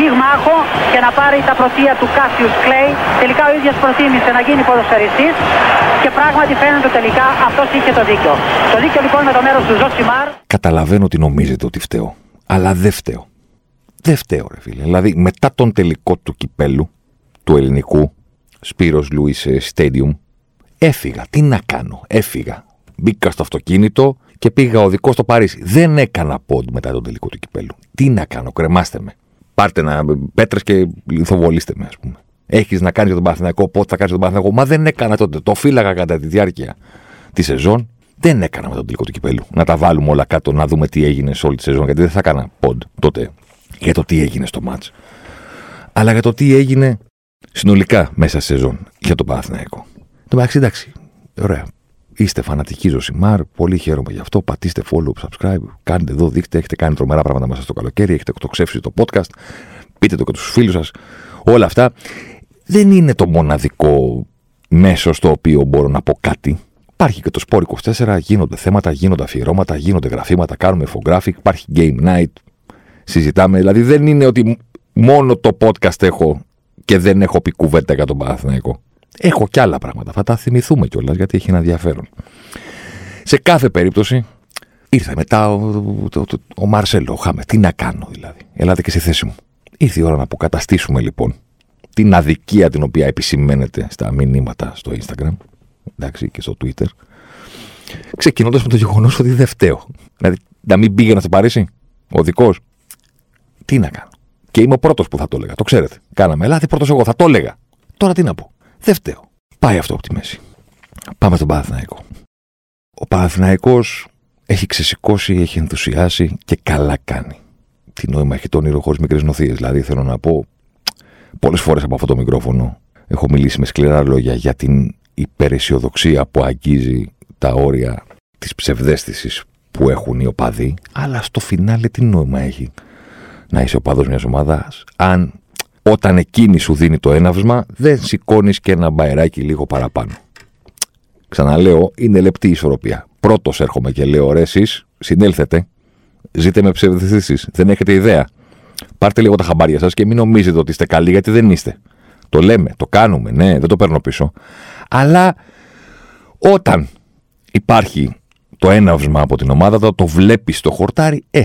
πυγμάχο και να πάρει τα πρωτεία του Κάσιους Κλέη. Τελικά ο ίδιος προτίμησε να γίνει ποδοσφαιριστής και πράγματι φαίνεται τελικά αυτός είχε το δίκιο. Το δίκιο λοιπόν με το μέρος του Ζωσιμάρ. Καταλαβαίνω ότι νομίζετε ότι φταίω. Αλλά δεν φταίω. Δεν φταίω, ρε φίλε. Δηλαδή, μετά τον τελικό του κυπέλου, του ελληνικού, Σπύρος Λουίς Stadium, έφυγα. Τι να κάνω, έφυγα. Μπήκα στο αυτοκίνητο και πήγα οδικώς στο Παρίσι. Δεν έκανα pod μετά τον τελικό του κυπέλου. Τι να κάνω, κρεμάστε με. Πάρτε να πέτρες και λιθοβολήστε με, ας πούμε. Έχεις να κάνεις τον Παθηνακό, πότε θα κάνεις τον Παθηνακό. Μα δεν έκανα τότε. Το φύλαγα κατά τη διάρκεια της σεζόν. Δεν έκανα με τον τελικό του κυπέλου. Να τα βάλουμε όλα κάτω, να δούμε τι έγινε σε όλη τη σεζόν. Γιατί δεν θα έκανα πόντ τότε για το τι έγινε στο μάτς. Αλλά για το τι έγινε συνολικά μέσα σε σεζόν για τον Παναθηναϊκό. Το μεταξύ, εντάξει, ωραία. Είστε φανατικοί Ζωσιμάρ, πολύ χαίρομαι γι' αυτό. Πατήστε follow, subscribe, κάντε εδώ, δείχτε, έχετε κάνει τρομερά πράγματα μέσα στο καλοκαίρι, έχετε το ξέψει το podcast, πείτε το και τους φίλους σας. Όλα αυτά δεν είναι το μοναδικό μέσο στο οποίο μπορώ να πω κάτι. Υπάρχει και το Sport 24, γίνονται θέματα, γίνονται αφιερώματα, γίνονται γραφήματα, κάνουμε infographic, υπάρχει game night, συζητάμε. Δηλαδή δεν είναι ότι μόνο το podcast έχω και δεν έχω πει κουβέντα για τον Παναθηναϊκό. Έχω κι άλλα πράγματα. Θα τα θυμηθούμε κιόλας γιατί έχει ένα ενδιαφέρον. Σε κάθε περίπτωση ήρθε μετά ο, ο, ο, ο Μαρσέλο, ο Χάμε. Τι να κάνω δηλαδή. Ελάτε και στη θέση μου. Ήρθε η ώρα να αποκαταστήσουμε λοιπόν την αδικία την οποία επισημαίνεται στα μηνύματα στο Instagram εντάξει, και στο Twitter. Ξεκινώντας με το γεγονός ότι δεν φταίω. Δηλαδή, να μην πήγαινα στο Παρίσι, ο δικός. Τι να κάνω. Και είμαι ο πρώτος που θα το έλεγα. Το ξέρετε. Κάναμε λάθη πρώτος εγώ. Θα το έλεγα. Τώρα τι να πω. Δεν φταίω. Πάει αυτό από τη μέση. Πάμε στον Παναθηναϊκό. Ο Παναθηναϊκός έχει ξεσηκώσει, έχει ενθουσιάσει και καλά κάνει. Τι νόημα έχει το όνειρο χωρίς μικρές νοθείες. Δηλαδή θέλω να πω πολλές φορές από αυτό το μικρόφωνο έχω μιλήσει με σκληρά λόγια για την υπεραισιοδοξία που αγγίζει τα όρια της ψευδέστησης που έχουν οι οπαδοί. Αλλά στο φινάλε τι νόημα έχει να είσαι οπαδός μιας ομάδας αν όταν εκείνη σου δίνει το έναυσμα, δεν σηκώνεις και ένα μπαεράκι λίγο παραπάνω. Ξαναλέω, είναι λεπτή η ισορροπία. Πρώτος έρχομαι και λέω: Ρε, εσείς συνέλθετε, ζείτε με ψευδεστήσει. Δεν έχετε ιδέα. Πάρτε λίγο τα χαμπάρια σας και μην νομίζετε ότι είστε καλοί, γιατί δεν είστε. Το λέμε, το κάνουμε, ναι, δεν το παίρνω πίσω. Αλλά όταν υπάρχει το έναυσμα από την ομάδα, το, το βλέπεις στο χορτάρι, ε,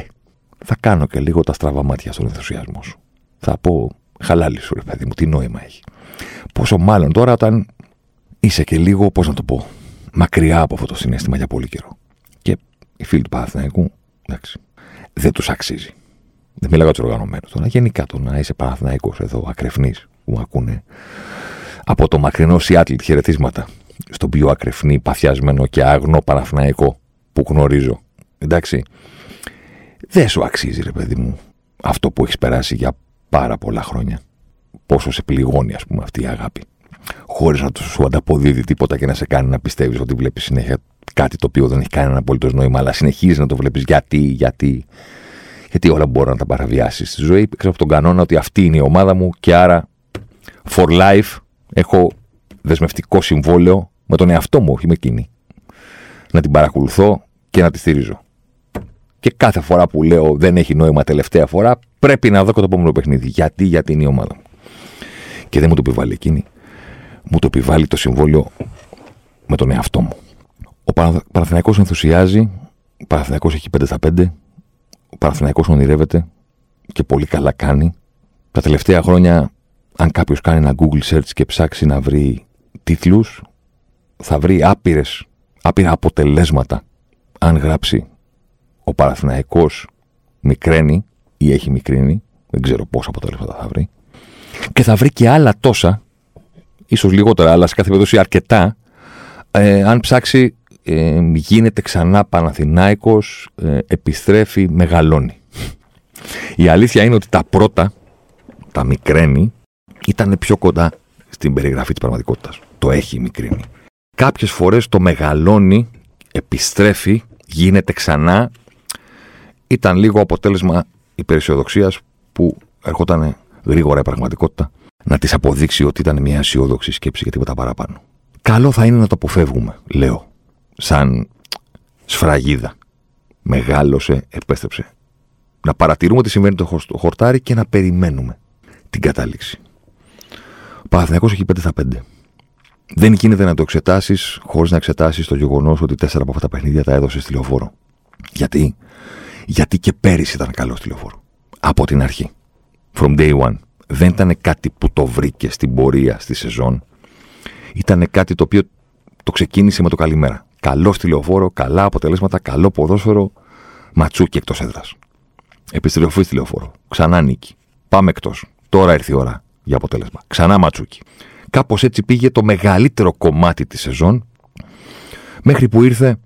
θα κάνω και λίγο τα στραβά μάτια στον ενθουσιασμό σου. Θα πω, χαλάλι σου, ρε παιδί μου, τι νόημα έχει. Πόσο μάλλον τώρα όταν είσαι και λίγο, πώς να το πω, μακριά από αυτό το συνέστημα για πολύ καιρό. Και οι φίλοι του Παναθηναϊκού, εντάξει, δεν τους αξίζει. Δεν μιλάω για τους οργανωμένους τώρα. Γενικά το να είσαι Παναθηναϊκός εδώ, ακρεφνής, που μου ακούνε από το μακρινό Σιάτλ χαιρετίσματα στον πιο ακρεφνή, παθιασμένο και άγνο Παναθηναϊκό που γνωρίζω. Εντάξει, δεν σου αξίζει, ρε παιδί μου, αυτό που έχεις περάσει για πάρα πολλά χρόνια. Πόσο σε πληγώνει, ας πούμε, αυτή η αγάπη. Χωρίς να σου ανταποδίδει τίποτα και να σε κάνει να πιστεύεις ότι βλέπεις συνέχεια κάτι το οποίο δεν έχει κανένα απολύτως νόημα, αλλά συνεχίζεις να το βλέπεις γιατί, γιατί. Γιατί όλα μπορεί να τα παραβιάσεις στη ζωή. Ξέρω από τον κανόνα ότι αυτή είναι η ομάδα μου και άρα for life έχω δεσμευτικό συμβόλαιο με τον εαυτό μου, όχι με εκείνη. Να την παρακολουθώ και να τη στηρίζω. Και κάθε φορά που λέω δεν έχει νόημα τελευταία φορά, πρέπει να δω και το επόμενο παιχνίδι. Γιατί, γιατί είναι η ομάδα μου. Και δεν μου το επιβάλλει εκείνη, μου το επιβάλλει το συμβόλαιο με τον εαυτό μου. Ο Παναθηναϊκός ενθουσιάζει, ο Παναθηναϊκός έχει 5 στα 5, ο Παναθηναϊκός ονειρεύεται και πολύ καλά κάνει. Τα τελευταία χρόνια, αν κάποιος κάνει ένα Google search και ψάξει να βρει τίτλους, θα βρει άπειρες, άπειρα αποτελέσματα αν γράψει ο Παναθηναϊκός μικραίνει ή έχει μικρύνει, δεν ξέρω πόσα αποτελέσματα θα βρει, και θα βρει και άλλα τόσα, ίσως λιγότερα, αλλά σε κάθε περίπτωση αρκετά, ε, αν ψάξει ε, γίνεται ξανά Παναθηνάικος, ε, επιστρέφει, μεγαλώνει. Η αλήθεια είναι ότι τα πρώτα, τα μικραίνει, ήταν πιο κοντά στην περιγραφή της πραγματικότητας. Το έχει μικρύνει. Κάποιες φορές το μεγαλώνει, επιστρέφει, γίνεται ξανά. Ήταν λίγο αποτέλεσμα υπεραισιοδοξίας που ερχόταν γρήγορα η πραγματικότητα να της αποδείξει ότι ήταν μια αισιόδοξη σκέψη και τίποτα παραπάνω. Καλό θα είναι να το αποφεύγουμε, λέω. Σαν σφραγίδα. Μεγάλωσε, επέστρεψε. Να παρατηρούμε τι συμβαίνει το χορτάρι και να περιμένουμε την κατάληξη. Ο Παναθηναϊκός έχει 5 στα 5. Δεν γίνεται να το εξετάσεις χωρίς να εξετάσεις το γεγονός ότι τέσσερα από αυτά τα παιχνίδια τα έδωσε στη λεωφόρο. Γιατί; Γιατί και πέρυσι ήταν καλός στη λεωφόρο. Από την αρχή. From day one. Δεν ήταν κάτι που το βρήκε στην πορεία στη σεζόν. Ήταν κάτι το οποίο το ξεκίνησε με το καλημέρα. Καλό στη λεωφόρο, καλά αποτελέσματα, καλό ποδόσφαιρο, ματσούκι εκτός έδρας. Επιστροφή στη λεωφόρο. Ξανά νίκη. Πάμε εκτός. Τώρα ήρθε η ώρα για αποτέλεσμα. Ξανά ματσούκι. Κάπως έτσι πήγε το μεγαλύτερο κομμάτι της σεζόν, μέχρι που ήρθε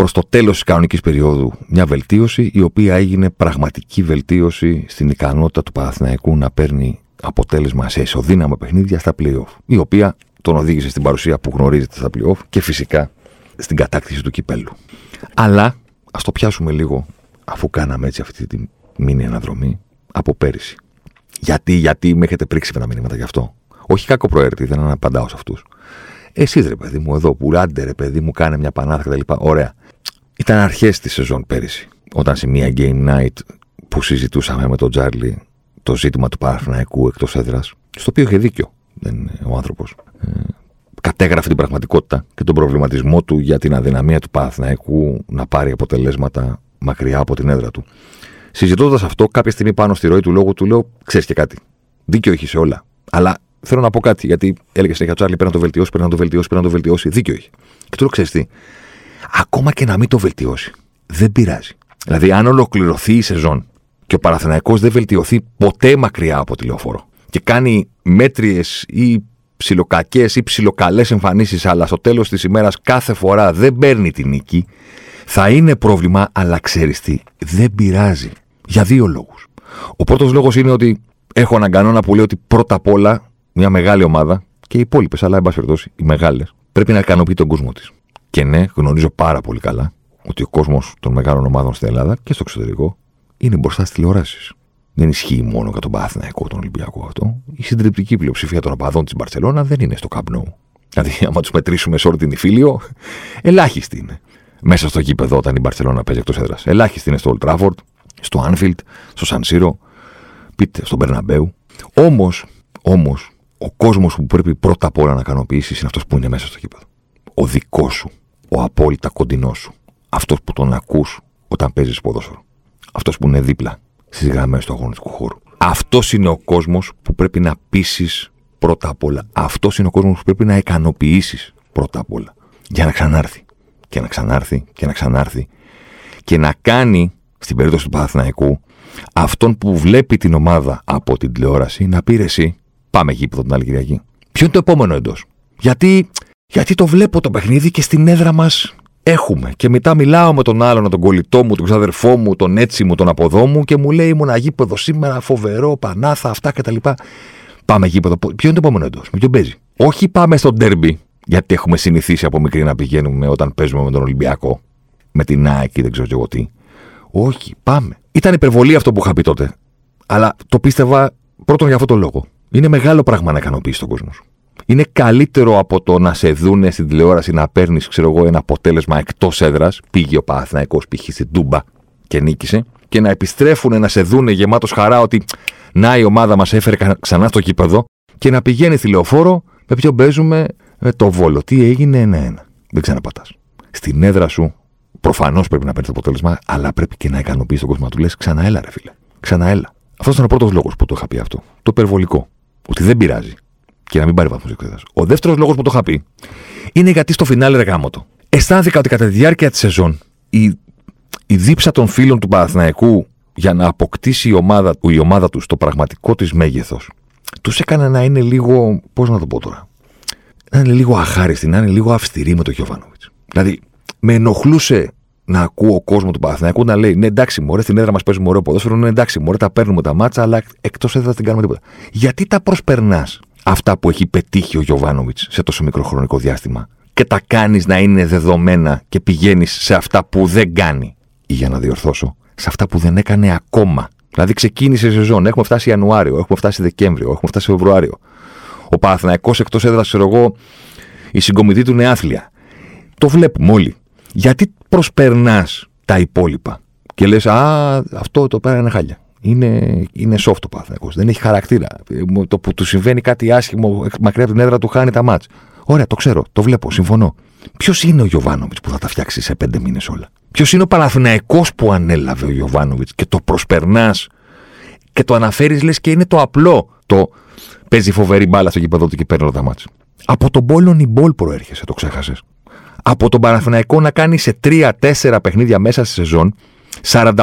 προς το τέλος της κανονικής περίοδου μια βελτίωση, η οποία έγινε πραγματική βελτίωση στην ικανότητα του Παναθηναϊκού να παίρνει αποτέλεσμα σε ισοδύναμα παιχνίδια στα playoff. Η οποία τον οδήγησε στην παρουσία που γνωρίζετε στα playoff και φυσικά στην κατάκτηση του κυπέλου. Αλλά ας το πιάσουμε λίγο, αφού κάναμε έτσι αυτή τη μήνυ αναδρομή, από πέρυσι. Γιατί, γιατί με έχετε πρίξει με τα μηνύματα γι' αυτό; Όχι κακό προαίρετη, δεν απαντάω σε αυτούς. Εσείς ρε παιδί μου, εδώ που ράντε ρε παιδί μου, κάνε μια πανάθα κτλ. Ωραία. Ήταν αρχές της σεζόν πέρυσι, όταν σε μια game night που συζητούσαμε με τον Τζάρλι το ζήτημα του Παναθηναϊκού εκτός έδρας, στο οποίο είχε δίκιο δεν ο άνθρωπος. Ε, κατέγραφε την πραγματικότητα και τον προβληματισμό του για την αδυναμία του Παναθηναϊκού να πάρει αποτελέσματα μακριά από την έδρα του. Συζητώντας αυτό, κάποια στιγμή πάνω στη ροή του λόγου του λέω: Ξέρεις και κάτι. Δίκιο έχεις σε όλα. Αλλά θέλω να πω κάτι, γιατί έλεγε συνέχεια Τσάρλι: Πρέπει να το βελτιώσει, πρέπει να το βελτιώσει, πρέπει να το βελτιώσει. Δίκιο έχει. Και του λέω: Ξέρεις τι. Ακόμα και να μην το βελτιώσει, δεν πειράζει. Δηλαδή, αν ολοκληρωθεί η σεζόν και ο Παραθυναϊκός δεν βελτιωθεί ποτέ μακριά από τη λεωφόρο και κάνει μέτριες ή ψιλοκακές ή ψιλοκαλές εμφανίσεις, αλλά στο τέλος της ημέρας κάθε φορά δεν παίρνει την νίκη, θα είναι πρόβλημα, αλλά ξέρεις τι, δεν πειράζει. Για δύο λόγους. Ο πρώτος λόγος είναι ότι έχω έναν κανόνα που λέει ότι πρώτα απ' όλα μια μεγάλη ομάδα και οι υπόλοιπες, αλλά εν πάση περιπτώσει οι μεγάλες, πρέπει να ικανοποιεί τον κόσμο της. Και ναι, γνωρίζω πάρα πολύ καλά ότι ο κόσμος των μεγάλων ομάδων στην Ελλάδα και στο εξωτερικό είναι μπροστά στις τηλεοράσεις. Δεν ισχύει μόνο για τον Παναθηναϊκό, τον Ολυμπιακό αυτό. Η συντριπτική πλειοψηφία των οπαδών της Μπαρσελόνα δεν είναι στο Camp Δηλαδή, άμα τους μετρήσουμε σε όλη την Ιφίλιο, ελάχιστη είναι. Μέσα στο γήπεδο όταν η Μπαρσελόνα παίζει εκτός έδρας. Ελάχιστη είναι στο Old Trafford, στο Anfield, στο San Siro, πείτε στον Περναμπέου. Όμως, όμως, ο κόσμος που πρέπει πρώτα απ' όλα να ικανοποιήσει είναι αυτός που είναι μέσα στο γήπεδο. Ο δικός σου. Ο απόλυτα κοντινός σου. Αυτός που τον ακούς όταν παίζεις ποδόσφαιρο. Αυτός που είναι δίπλα στις γραμμές του αγωνιστικού χώρου. Αυτός είναι ο κόσμος που πρέπει να πείσεις πρώτα απ' όλα. Αυτός είναι ο κόσμος που πρέπει να ικανοποιήσεις πρώτα απ' όλα. Για να ξανάρθει. Και να ξανάρθει και να ξανάρθει. Και να κάνει, στην περίπτωση του Παναθηναϊκού, αυτόν που βλέπει την ομάδα από την τηλεόραση να πει εσύ, πάμε γήπεδο την άλλη Κυριακή. Ποιο είναι το επόμενο εντός; Γιατί, γιατί το βλέπω το παιχνίδι και στην έδρα μας έχουμε. Και μετά μιλάω με τον άλλον, τον κολλητό μου, τον ξαδερφό μου, τον έτσι μου, τον αποδό μου και μου λέει ήμουν γήπεδο σήμερα, φοβερό, πανάθα, αυτά κτλ. Πάμε γήπεδο. Ποιο είναι το επόμενο εντός, με ποιον παίζει; Όχι πάμε στο ντέρμπι, γιατί έχουμε συνηθίσει από μικρή να πηγαίνουμε όταν παίζουμε με τον Ολυμπιακό, με την ΑΕΚ ή δεν ξέρω εγώ τι. Όχι, πάμε. Ήταν υπερβολή αυτό που είχα πει τότε. Αλλά το πίστευα πρώτον για αυτόν τον λόγο. Είναι μεγάλο πράγμα να ικανοποιήσει τον κόσμο σου είναι καλύτερο από το να σε δούνε στην τηλεόραση να παίρνεις, ξέρω εγώ, ένα αποτέλεσμα εκτός έδρας. Πήγε ο Παναθυναϊκό π.χ. στην Τούμπα και νίκησε. Και να επιστρέφουν να σε δούνε γεμάτος χαρά ότι να η ομάδα μας έφερε ξανά στο κήπεδο και να πηγαίνει τηλεοφόρο με ποιο παίζουμε με το βόλο. Τι έγινε ένα-ένα. Δεν ξαναπατάς. Στην έδρα σου προφανώς πρέπει να παίρνεις το αποτέλεσμα, αλλά πρέπει και να ικανοποιείς τον κόσμο. Του λες ξαναέλα, ρε φίλε. Ξαναέλα. Αυτός ήταν ο πρώτος λόγος που το είχα πει αυτό. Το υπερβολικό. Ότι δεν πειράζει και να μην πάρει βαθμούς Ο δεύτερος λόγος που το είχα πει είναι γιατί στο φινάλε ρε γάμο το. Αισθάνθηκα ότι κατά τη διάρκεια της σεζόν η, η δίψα των φίλων του Παναθηναϊκού για να αποκτήσει η ομάδα, η ομάδα τους το πραγματικό της μέγεθος τους έκανε να είναι λίγο. Πώς να το πω τώρα. Να είναι λίγο αχάριστη, να είναι λίγο αυστηρή με τον Γιωβάνοβιτς. Δηλαδή, με ενοχλούσε να ακούω ο κόσμο του Παναθηναϊκού να λέει: Ναι, εντάξει, μωρέ, στην έδρα μας παίζουμε ωραίο ποδόσφαιρο. Ναι, εντάξει, μωρέ, τα παίρνουμε τα μάτσα, αλλά εκτός έδρας δεν κάνουμε τίποτα. Γιατί τα προσπερνάς αυτά που έχει πετύχει ο Γιωβάνοβιτς σε τόσο μικρό χρονικό διάστημα και τα κάνεις να είναι δεδομένα και πηγαίνεις σε αυτά που δεν κάνει; Ή για να διορθώσω, σε αυτά που δεν έκανε ακόμα. Δηλαδή ξεκίνησε η σεζόν, έχουμε φτάσει Ιανουάριο, έχουμε φτάσει Δεκέμβριο, έχουμε φτάσει Φεβρουάριο. Ο Παναθηναϊκός εκτός έδρας, ξέρω εγώ, η συγκομιδή του νεάθλια. Το βλέπουμε όλοι. Γιατί προσπερνάς τα υπόλοιπα και λες, Α, αυτό το πέρα είναι χάλια. Είναι, είναι soft ο Παναθηναϊκός. Δεν έχει χαρακτήρα. Το που του συμβαίνει κάτι άσχημο μακριά από την έδρα του χάνει τα μάτς. Ωραία, το ξέρω, το βλέπω, συμφωνώ. Ποιος είναι ο Γιωβάνοβιτς που θα τα φτιάξει σε πέντε μήνες όλα; Ποιος είναι ο Παναθηναϊκός που ανέλαβε ο Γιωβάνοβιτς και το προσπερνάς και το αναφέρεις λες και είναι το απλό. Το παίζει φοβερή μπάλα στο γήπεδο του και παίρνει τα μάτια. Από τον Μπόλον η Μπόλ προέρχεσαι, το ξέχασες. Από τον Παναθηναϊκό να κάνει σε 3-4 παιχνίδια μέσα στη σεζόν 45,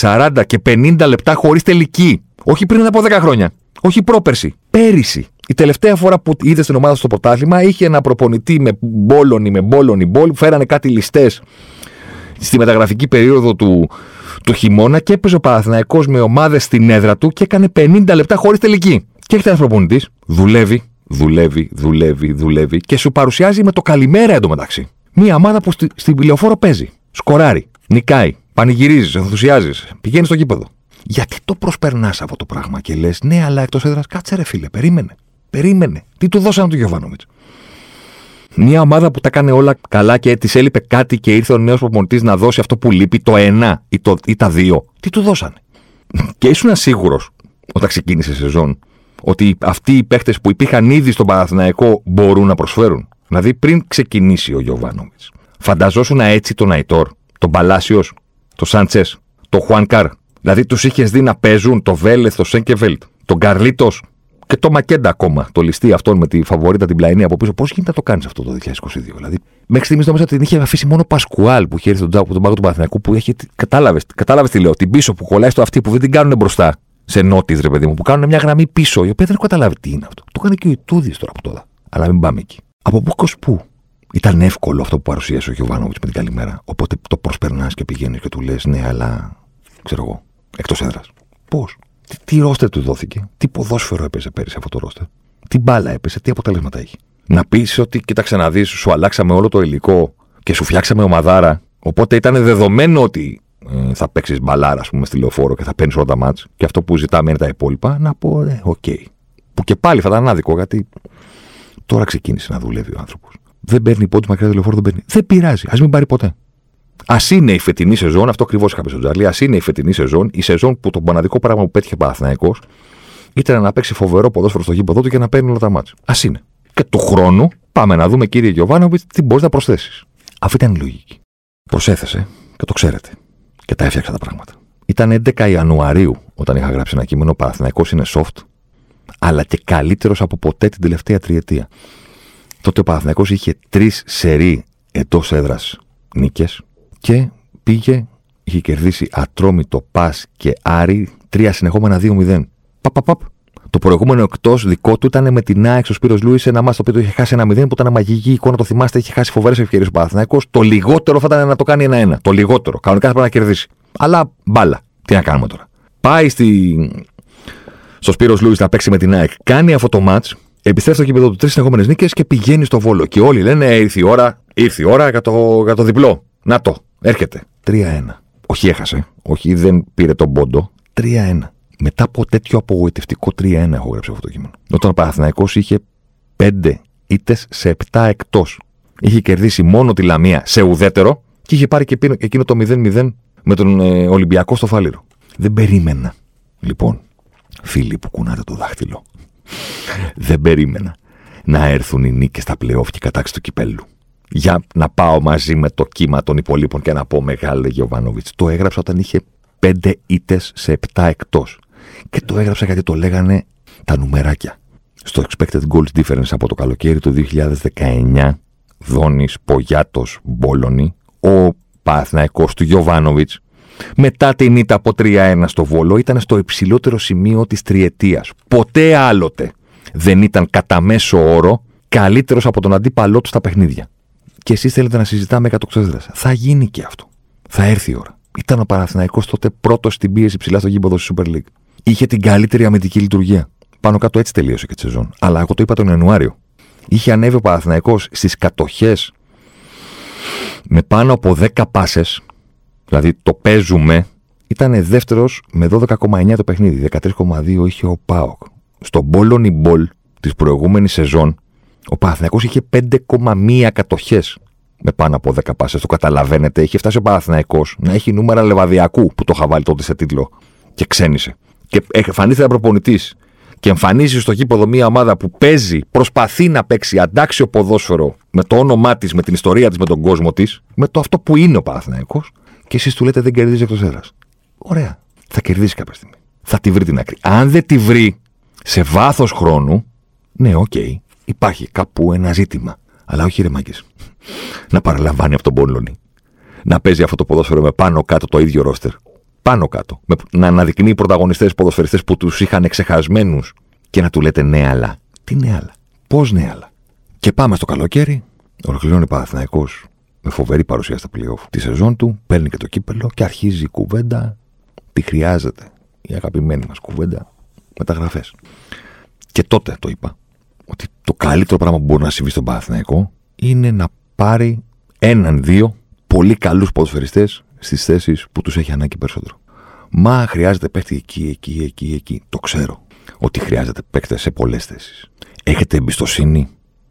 40 και 50 λεπτά χωρίς τελική. Όχι πριν από 10 χρόνια. Όχι πρόπερση. Πέρυσι. Η τελευταία φορά που είδε την ομάδα στο πρωτάθλημα είχε ένα προπονητή με μπόλονι, με μπόλονι μπόλ. Φέρανε κάτι ληστές στη μεταγραφική περίοδο του, του χειμώνα και έπαιζε ο Παναθηναϊκός με ομάδες στην έδρα του και έκανε 50 λεπτά χωρίς τελική. Και έρχεται ένας προπονητής, δουλεύει, δουλεύει, δουλεύει, δουλεύει και σου παρουσιάζει με το καλημέρα εντωμεταξύ. Μία ομάδα που στη, στην πληροφόρο παίζει, σκοράρει, νικάει, πανηγυρίζεις, ενθουσιάζεις, πηγαίνει στο γήπεδο. Γιατί το προσπερνάς αυτό το πράγμα και λες, Ναι, αλλά εκτός έδρας, κάτσε ρε φίλε, περίμενε. Περίμενε. Τι του δώσανε του Γιωβάνοβιτς. Μια ομάδα που τα έκανε όλα καλά και της έλειπε κάτι και ήρθε ο νέος προπονητής να δώσει αυτό που λείπει, το ένα ή, το, ή τα δύο. Τι του δώσανε. και ήσουν σίγουρος όταν ξεκίνησε η σεζόν ότι αυτοί οι παίχτε που υπήρχαν ήδη στον Παναθηναϊκό μπορούν να προσφέρουν. Δηλαδή πριν ξεκινήσει ο Γιωβάνοβιτς. Φανταζόσουν έτσι τον Αϊτόρ, τον Παλάσιος, τον Σάντσες, τον Χουάνκαρ. Δηλαδή τους είχες δει να παίζουν το Βέλεθ, το Σέγκεβελτ, τον Καρλίτος και το Μακέντα ακόμα. Το ληστή αυτόν με τη φαβορήτα την πλαϊνή από πίσω. Πώς γίνεται να το κάνεις αυτό το 2022. Δηλαδή, μέχρι στιγμής νόμιζα ότι την είχε αφήσει μόνο Πασκουάλ που είχε έρθει τον, τον πάγο του Παναθηναϊκού που έχει. Κατάλαβε κατάλαβες τι λέω. Την πίσω που κολλάει στο αυτή που δεν την κάνουν μπροστά σε νότις, ρε παιδί μου, που κάνουν μια γραμμή πίσω, η οποία δεν έχω καταλάβει τι είναι αυτό. Το έκανε και ο Ιτούδης τώρα από τώρα. Αλλά μην πάμε εκεί. Από πού πού. Ήταν εύκολο αυτό που παρουσίασε ο Γιοβάνοβιτς με την καλημέρα. Οπότε το προσπερνάς και πηγαίνεις και του λες, ναι, αλλά ξέρω εγώ, εκτός έδρας. Πώς; Τι, τι ρόστερ του δόθηκε, τι ποδόσφαιρο έπαιζε πέρυσι αυτό το ρόστερ, τι μπάλα έπαιζε, τι αποτελέσματα έχει; Να πεις ότι, κοίταξε να δεις, σου αλλάξαμε όλο το υλικό και σου φτιάξαμε ομαδάρα. Οπότε ήταν δεδομένο ότι ε, θα παίξεις μπαλάρα, ας πούμε, στη λεωφόρο και θα παίρνεις όλα τα ματς. Και αυτό που ζητάμε είναι τα υπόλοιπα. Να πω, ε, οκ. Okay. Που και πάλι θα ήταν άδικο, γιατί τώρα ξεκίνησε να δουλεύει ο άνθρωπος. Δεν παίρνει πόντους μακριά τη λεωφόρο, δεν παίρνει. Δεν πειράζει, ας μην πάρει ποτέ. Α είναι η φετινή σεζόν, αυτό ακριβώς είχα πει στον Τζαρλί, ας είναι η φετινή σεζόν, η σεζόν που το μοναδικό πράγμα που πέτυχε Παναθυναϊκό ήταν να παίξει φοβερό ποδόσφαιρο στο γήπεδο του και να παίρνει όλα τα μάτια. Α είναι. Και του χρόνου πάμε να δούμε, κύριε Γιωβάνοβιτς, τι μπορείς να προσθέσεις. Αυτή ήταν η λογική. Προσέθεσε και το ξέρετε. Και τα έφτιαξα τα πράγματα. Ήταν 11 Ιανουαρίου όταν είχα γράψει ένα κείμενο. Ο Παναθυναϊκό είναι soft, αλλά και καλύτερος από ποτέ την τελευταία τριετία. Τότε ο Παναθυναϊκό είχε τρεις σερή εντός έδρας νίκες και πήγε, είχε κερδίσει ατρόμητο πας και άρι τρία συνεχόμενα 2-0. Παπ, Το προηγούμενο εκτός δικό του ήταν με την ΑΕΚ ο Σπύρος Λούις, ένα μάτι το οποίο το είχε χάσει ένα 0 που ήταν μαγική εικόνα, το θυμάστε, είχε χάσει φοβερές ευκαιρίες ο Παναθυναϊκό. Το λιγότερο θα ήταν να το κάνει ένα-ένα. Το λιγότερο. Κανονικά θα πρέπει να κερδίσει. Αλλά μπάλα. Τι να κάνουμε τώρα. Πάει στη... στο Σπύρος Λούις να παίξει με την ΑΕΚ. Κάνει αυτό το ματ, επιστρέφει στο κήπεδο του τρεις συνεχόμενες νίκες και πηγαίνει στο βόλο. Και όλοι λένε «Ε, ήρθε η ώρα, ήρθε η ώρα για το, για το διπλό. Να το, έρχεται. 3-1. Όχι έχασε. Όχι δεν πήρε τον πόντο. 3-1. Μετά από τέτοιο απογοητευτικό 3-1 έχω γράψει αυτό το κείμενο. Όταν ο Παναθυναϊκό είχε 5 ήττες σε 7 εκτός. Είχε κερδίσει μόνο τη Λαμία σε ουδέτερο και είχε πάρει και εκείνο το 0-0 με τον ε, Ολυμπιακό στο Φάληρο. Δεν περίμενα. Λοιπόν, φίλοι που κουνάτε το δάχτυλο, δεν περίμενα να έρθουν οι νίκες στα πλεόφ και κατάξει του κυπέλου για να πάω μαζί με το κύμα των υπολείπων και να πω μεγάλε Γιωβάνοβιτς. Το έγραψα όταν είχε πέντε ήττε σε επτά εκτός. Και το έγραψα γιατί το λέγανε τα νουμεράκια. Στο expected goals difference από το καλοκαίρι του 2019, Δόνης, Πογιάτος, Μπόλωνη, ο Παθναϊκό του Γιωβάνοβιτς, μετά την ήττα από 3-1 στο Βόλο, ήταν στο υψηλότερο σημείο της τριετίας. Ποτέ άλλοτε δεν ήταν κατά μέσο όρο καλύτερος από τον αντίπαλό του στα παιχνίδια και εσείς θέλετε να συζητάμε εκατοξέδρα. Θα γίνει και αυτό. Θα έρθει η ώρα. Ήταν ο Παναθηναϊκός τότε πρώτος στην πίεση ψηλά στο γήπεδο στη Super League. Είχε την καλύτερη αμυντική λειτουργία. Πάνω κάτω έτσι τελείωσε και τη σεζόν. Αλλά εγώ το είπα τον Ιανουάριο. Είχε ανέβει ο Παναθηναϊκός στις κατοχές με πάνω από 10 πάσες. Δηλαδή το παίζουμε. Ήταν δεύτερος με 12,9 το παιχνίδι. 13,2 είχε ο Πάοκ. Στο Μπόλονι ball της προηγούμενης σεζόν, ο Παναθηναϊκός είχε 5,1 κατοχές με πάνω από 10 πάσες. Το καταλαβαίνετε. Είχε φτάσει ο Παναθηναϊκός να έχει νούμερα Λεβαδειακού που το είχα βάλει τότε σε τίτλο και ξένισε. Και εμφανίστηκε ένας προπονητής και εμφανίζει στο γήπεδο μια ομάδα που παίζει, προσπαθεί να παίξει αντάξιο ποδόσφαιρο με το όνομά της, με την ιστορία της, με τον κόσμο της, με το αυτό που είναι ο Παναθηναϊκός και εσείς του λέτε δεν κερδίζει εκτός έδρας. Ωραία. Θα κερδίσει κάποια στιγμή. Θα τη βρει την άκρη. Αν δεν τη βρει σε βάθος χρόνου, ναι, ok, okay, υπάρχει κάπου ένα ζήτημα. Αλλά όχι ρε μάγκες. Να παραλαμβάνει από τον Μπόλονι. Να παίζει αυτό το ποδόσφαιρο με πάνω κάτω το ίδιο ρόστερ. Πάνω κάτω. Με, να αναδεικνύει πρωταγωνιστές ποδοσφαιριστές που τους είχαν ξεχασμένους και να του λέτε ναι, αλλά. Τι ναι, αλλά. Πώς ναι, αλλά. Και πάμε στο καλοκαίρι. Ολοκληρώνει Παναθυναϊκό με φοβερή παρουσία στα playoff τη σεζόν του. Παίρνει και το κύπελο και αρχίζει η κουβέντα. Τι χρειάζεται. Η αγαπημένη μας κουβέντα. Μεταγραφές. Και τότε το είπα ότι το καλύτερο πράγμα που μπορεί να συμβεί στον Παναθηναϊκό είναι να πάρει έναν-δύο πολύ καλούς ποδοσφαιριστές στις θέσεις που τους έχει ανάγκη περισσότερο. Μα χρειάζεται παίκτη εκεί, εκεί, εκεί, εκεί. Το ξέρω ότι χρειάζεται παίκτε σε πολλές θέσεις. Έχετε εμπιστοσύνη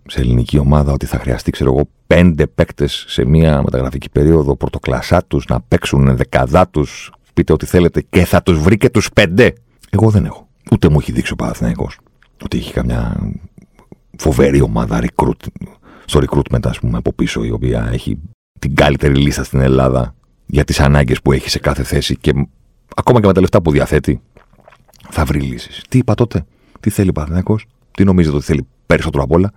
σε ελληνική ομάδα ότι θα χρειαστεί, ξέρω εγώ, πέντε παίκτες σε μια μεταγραφική περίοδο πρωτοκλασσά τους να παίξουν δεκαδά τους. Πείτε ό,τι θέλετε και θα τους βρει και τους πέντε. Εγώ δεν έχω. Ούτε μου έχει δείξει ο Παναθηναϊκός ότι έχει καμιά φοβερή ομάδα recruit, στο recruitment, ας πούμε, από πίσω, η οποία έχει την καλύτερη λίστα στην Ελλάδα για τις ανάγκες που έχει σε κάθε θέση και ακόμα και με τα λεφτά που διαθέτει, θα βρει λύσεις. Τι είπα τότε, τι θέλει ο τι νομίζετε ότι θέλει περισσότερο απ' όλα,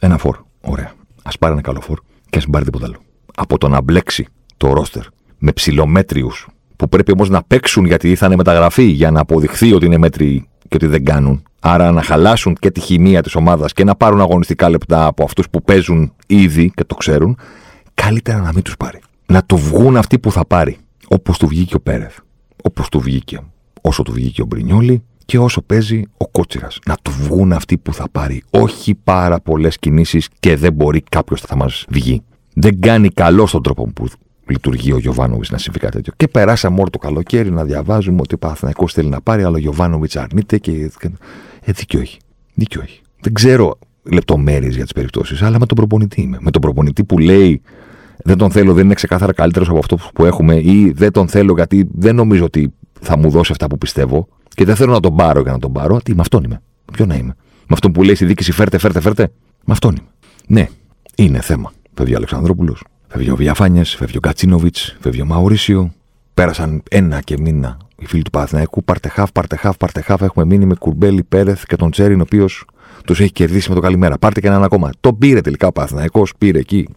ένα φόρ. Ωραία. Α πάρει ένα καλό φόρ και ας μην πάρει τίποτα άλλο. Από το να μπλέξει το ρόστερ με ψηλομέτριους που πρέπει όμως να παίξουν γιατί θα είναι μεταγραφή για να αποδειχθεί ότι είναι μέτρη και ότι δεν κάνουν. Άρα να χαλάσουν και τη χημεία της ομάδας και να πάρουν αγωνιστικά λεπτά από αυτούς που παίζουν ήδη και το ξέρουν, καλύτερα να μην τους πάρει. Να το βγουν αυτοί που θα πάρει. Όπως του βγήκε ο Πέρεθ. Όπως του βγήκε. Όσο του βγήκε ο Μπρινιόλη και όσο παίζει ο Κότσιρας. Να του βγουν αυτοί που θα πάρει. Όχι πάρα πολλές κινήσεις και δεν μπορεί κάποιος θα μας βγει. Δεν κάνει καλό στον τρόπο που λειτουργεί ο Γιωβάνοβιτς να συμβεί κάτι τέτοιο. Και περάσαμε όλο το καλοκαίρι να διαβάζουμε ότι ο Παναθυνακό θέλει να πάρει, αλλά ο Γιωβάνοβιτς αρνείται και. Ε, δίκιο έχει. Δίκιο έχει. Δεν ξέρω λεπτομέρειες για τις περιπτώσεις, αλλά με τον προπονητή είμαι. Με τον προπονητή που λέει δεν τον θέλω, δεν είναι ξεκάθαρα καλύτερος από αυτό που έχουμε, ή δεν τον θέλω γιατί δεν νομίζω ότι θα μου δώσει αυτά που πιστεύω και δεν θέλω να τον πάρω για να τον πάρω. Τι, με αυτόν είμαι. Ποιο να είμαι. Με αυτόν που λέει στη δίκηση φέρτε, φέρτε, φέρτε. Με αυτόν είμαι. Ναι, είναι θέμα. Παιδί Αλεξανδρόπουλος. Φεύγει ο Βιαφάνιε, φεύγει ο Κατσίνοβιτς, φεύγει ο Μαουρίσιο. Πέρασαν ένα και μήνα οι φίλοι του Παναθηναϊκού. Πάρτε χαφ, πάρτε χαφ, πάρτε χαφ. Έχουμε μείνει με Κουρμπέλη, Πέρεθ και τον Τσέριν, ο οποίος τους έχει κερδίσει με το καλημέρα. Πάρτε και έναν ακόμα. Το πήρε τελικά ο Παναθηναϊκός, πήρε εκεί.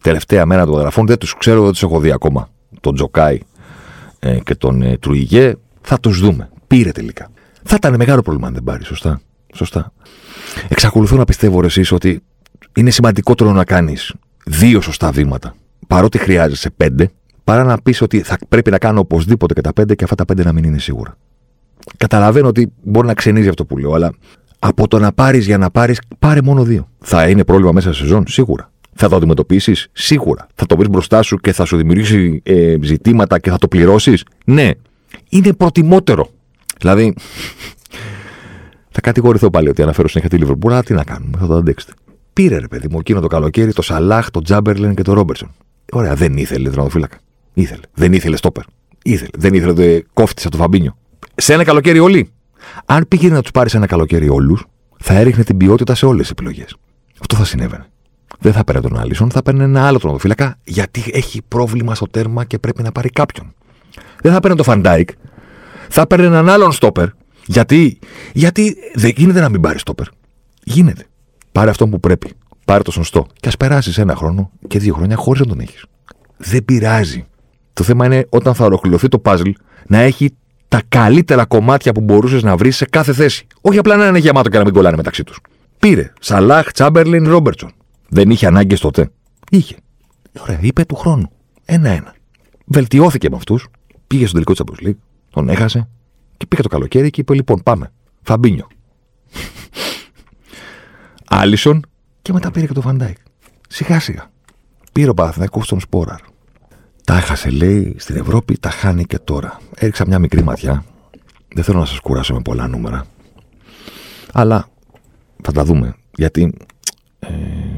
Τελευταία μέρα των γραφών δεν τους ξέρω, δεν τους έχω δει ακόμα. Τον Τζοκάι ε, και τον ε, Τρουιγέ. Θα τους δούμε. Πήρε τελικά. Θα ήταν μεγάλο πρόβλημα αν δεν πάρει, σωστά. σωστά. Εξακολουθώ να πιστεύω εσείς ότι είναι σημαντικότερο να κάνεις δύο σωστά βήματα, παρότι χρειάζεσαι πέντε, παρά να πεις ότι θα πρέπει να κάνω οπωσδήποτε και τα πέντε και αυτά τα πέντε να μην είναι σίγουρα. Καταλαβαίνω ότι μπορεί να ξενίζει αυτό που λέω, αλλά από το να πάρεις για να πάρεις, πάρε μόνο δύο. Θα είναι πρόβλημα μέσα σε σεζόν, σίγουρα. Θα το αντιμετωπίσεις, σίγουρα. Θα το βρεις μπροστά σου και θα σου δημιουργήσει ε, ζητήματα και θα το πληρώσεις. Ναι. Είναι προτιμότερο. Δηλαδή, θα κατηγορηθώ πάλι ότι αναφέρω συνέχεια τη Λιβερπούλ, αλλά τι να κάνουμε, θα το αντέξετε. Πήρε ρε παιδί μου εκείνο το καλοκαίρι το Σαλάχ, το Τζάμπερλεν και το Ρόμπερσον. Ωραία, δεν ήθελε τερματοφύλακα. Ήθελε. Δεν ήθελε στόπερ. Ήθελε. Δεν ήθελε το κόφτη από το Φαμπίνιο. Σε ένα καλοκαίρι όλοι. Αν πήγαινε να τους πάρεις ένα καλοκαίρι όλους, θα έριχνε την ποιότητα σε όλες τις επιλογές. Αυτό θα συνέβαινε. Δεν θα παίρνει τον Άλισον, θα παίρνει ένα άλλο τερματοφύλακα γιατί έχει πρόβλημα στο τέρμα και πρέπει να πάρει κάποιον. Δεν θα παίρνει τον Φαν Ντάικ, θα παίρνει έναν άλλον στόπερ. Γιατί, γιατί δεν γίνεται να μην πάρει στόπερ. Γίνεται. Πάρε αυτό που πρέπει. Πάρε το σωστό. Και ας περάσεις ένα χρόνο και δύο χρόνια χωρίς να τον έχεις. Δεν πειράζει. Το θέμα είναι όταν θα ολοκληρωθεί το παζλ να έχει τα καλύτερα κομμάτια που μπορούσες να βρεις σε κάθε θέση. Όχι απλά να είναι γεμάτο και να μην κολλάνε μεταξύ τους. Πήρε Σαλάχ, Τσάμπερλιν, Ρόμπερτσον. Δεν είχε ανάγκες τότε. Είχε. Ωραία, είπε του χρόνου. Ένα-ένα. Βελτιώθηκε με αυτούς. Πήγε στο τελικό της Champions τον έχασε και πήγε το καλοκαίρι και είπε: Λοιπόν, πάμε. Φαμπίνιο. Άλισον και μετά πήρε και το Φαν Ντάικ. Σιγά σιγά. Πήρε ο Παναθηναϊκός στον Σπόραρ. Τα έχασε, λέει, στην Ευρώπη, τα χάνει και τώρα. Έριξα μια μικρή ματιά. Δεν θέλω να σας κουράσω με πολλά νούμερα. Αλλά θα τα δούμε. Γιατί ε,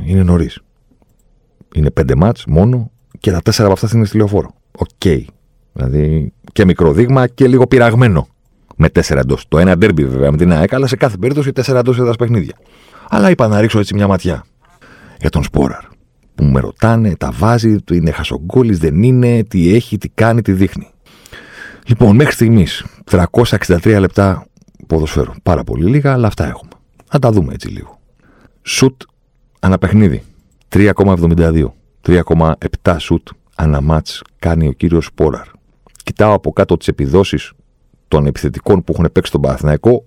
είναι νωρίς. Είναι πέντε ματς μόνο και τα τέσσερα από αυτά είναι στη λεωφόρο. Οκ. Δηλαδή και μικρό δείγμα και λίγο πειραγμένο. Με τέσσερα εντός. Το ένα ντέρμπι βέβαια με την ΑΕΚ, αλλά σε κάθε περίπτωση τέσσερα εντός έδρας παιχνίδια. Αλλά είπα να ρίξω έτσι μια ματιά για τον Σπόραρ. Που με ρωτάνε, τα βάζει, του είναι χασογκόλης, δεν είναι, τι έχει, τι κάνει, τι δείχνει. Λοιπόν, μέχρι στιγμής 363 λεπτά ποδοσφαίρου. Πάρα πολύ λίγα, αλλά αυτά έχουμε. Να τα δούμε έτσι λίγο. Σουτ αναπαιχνίδι. 3,72. 3,7 σουτ αναμάτς κάνει ο κύριος Σπόραρ. Κοιτάω από κάτω τις επιδόσεις των επιθετικών που έχουν παίξει τον Παναθηναϊκό